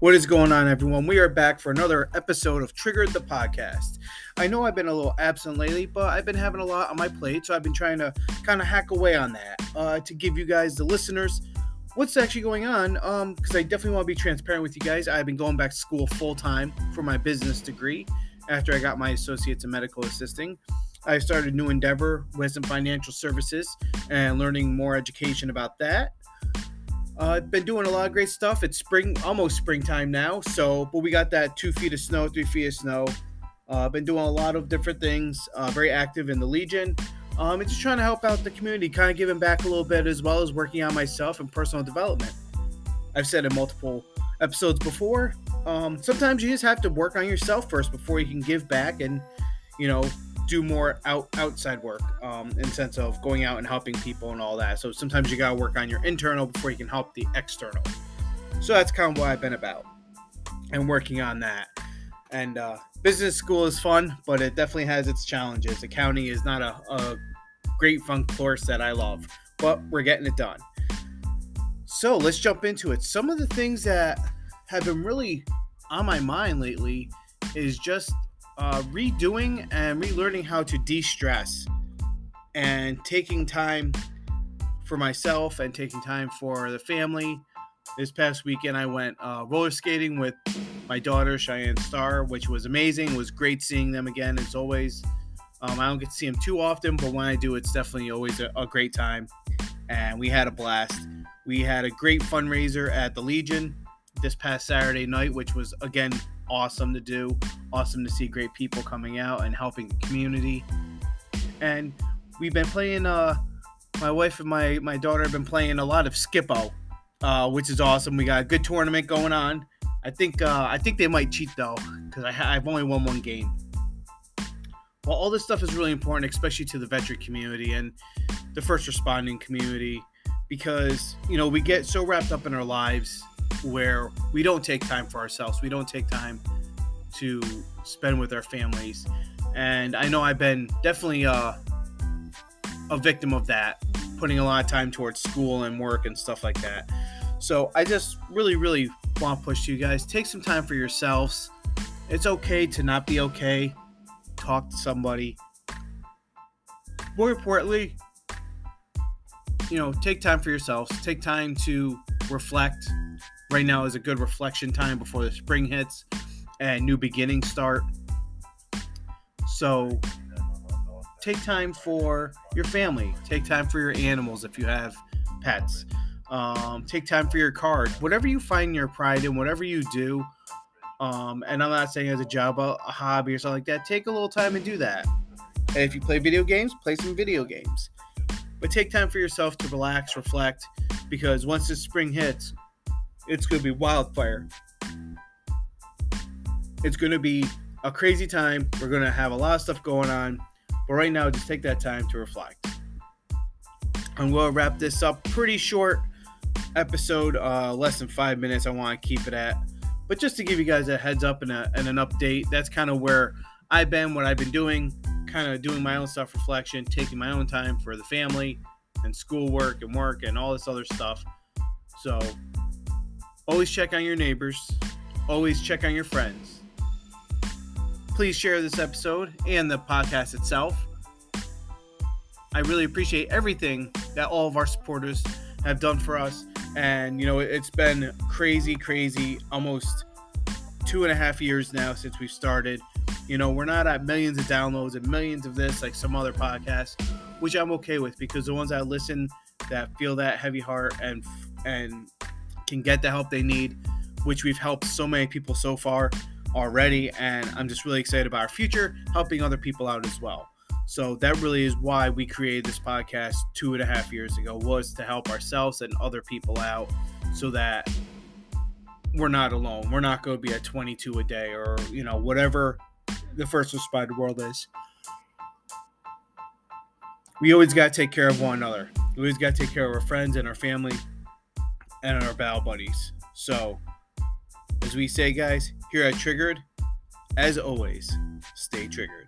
What is going on, everyone? We are back for another episode of Triggered the Podcast. I know I've been a little absent lately, but I've been having a lot on my plate, so I've been trying to kind of hack away on that uh, to give you guys, the listeners, what's actually going on. Because um, I definitely want to be transparent with you guys. I've been going back to school full time for my business degree after I got my associates in medical assisting. I started new endeavor with some financial services and learning more education about that. Uh, been doing a lot of great stuff. It's spring, almost springtime now. So, but we got that two feet of snow, three feet of snow. Uh, been doing a lot of different things. Uh, very active in the Legion. Um, and just trying to help out the community, kind of giving back a little bit as well as working on myself and personal development. I've said in multiple episodes before. Um, sometimes you just have to work on yourself first before you can give back and, you know, do more out outside work um, in sense of going out and helping people and all that. So sometimes you gotta work on your internal before you can help the external. So that's kind of what I've been about and working on that. And uh, business school is fun, but it definitely has its challenges. Accounting is not a, a great fun course that I love, but we're getting it done. So let's jump into it. Some of the things that have been really on my mind lately is just uh, redoing and relearning how to de stress and taking time for myself and taking time for the family. This past weekend, I went uh, roller skating with my daughter, Cheyenne Star, which was amazing. It was great seeing them again, as always. Um, I don't get to see them too often, but when I do, it's definitely always a, a great time. And we had a blast. We had a great fundraiser at the Legion this past Saturday night, which was, again, awesome to do. Awesome to see great people coming out and helping the community. And we've been playing. Uh, my wife and my my daughter have been playing a lot of Skip-Bo, uh, which is awesome. We got a good tournament going on. I think uh, I think they might cheat though, because I ha- I've only won one game. Well, all this stuff is really important, especially to the veteran community and the first responding community, because you know we get so wrapped up in our lives where we don't take time for ourselves. We don't take time to spend with our families. And I know I've been definitely uh, a victim of that, putting a lot of time towards school and work and stuff like that. So I just really, really want to push you guys take some time for yourselves. It's okay to not be okay. Talk to somebody. More importantly, you know, take time for yourselves. Take time to reflect, right now is a good reflection time before the spring hits and new beginnings start. So take time for your family, take time for your animals if you have pets, um, take time for your card, whatever you find your pride in, whatever you do. Um, and I'm not saying as a job, a hobby or something like that. Take a little time and do that. And if you play video games, play some video games. But take time for yourself to relax, reflect, because once the spring hits, it's going to be wildfire. It's going to be a crazy time. We're going to have a lot of stuff going on. But right now, just take that time to reflect. I'm going to wrap this up pretty short episode, uh, less than five minutes. I want to keep it at. But just to give you guys a heads up and, a, and an update, that's kind of where I've been, what I've been doing, kind of doing my own self reflection, taking my own time for the family and schoolwork and work and all this other stuff. So Always check on your neighbors. Always check on your friends. Please share this episode and the podcast itself. I really appreciate everything that all of our supporters have done for us. And, you know, it's been crazy, crazy, almost two and a half years now since we started. You know, we're not at millions of downloads and millions of this like some other podcasts, which I'm okay with because the ones that listen that feel that heavy heart and and can get the help they need, which we've helped so many people so far already. And I'm just really excited about our future, helping other people out as well. So that really is why we created this podcast two and a half years ago was to help ourselves and other people out so that we're not alone. We're not going to be at 22 a day or, you know, whatever the first responder world is. We always got to take care of one another. We always got to take care of our friends and our family and our battle buddies. So, as we say, guys, here at Triggered, as always, stay triggered.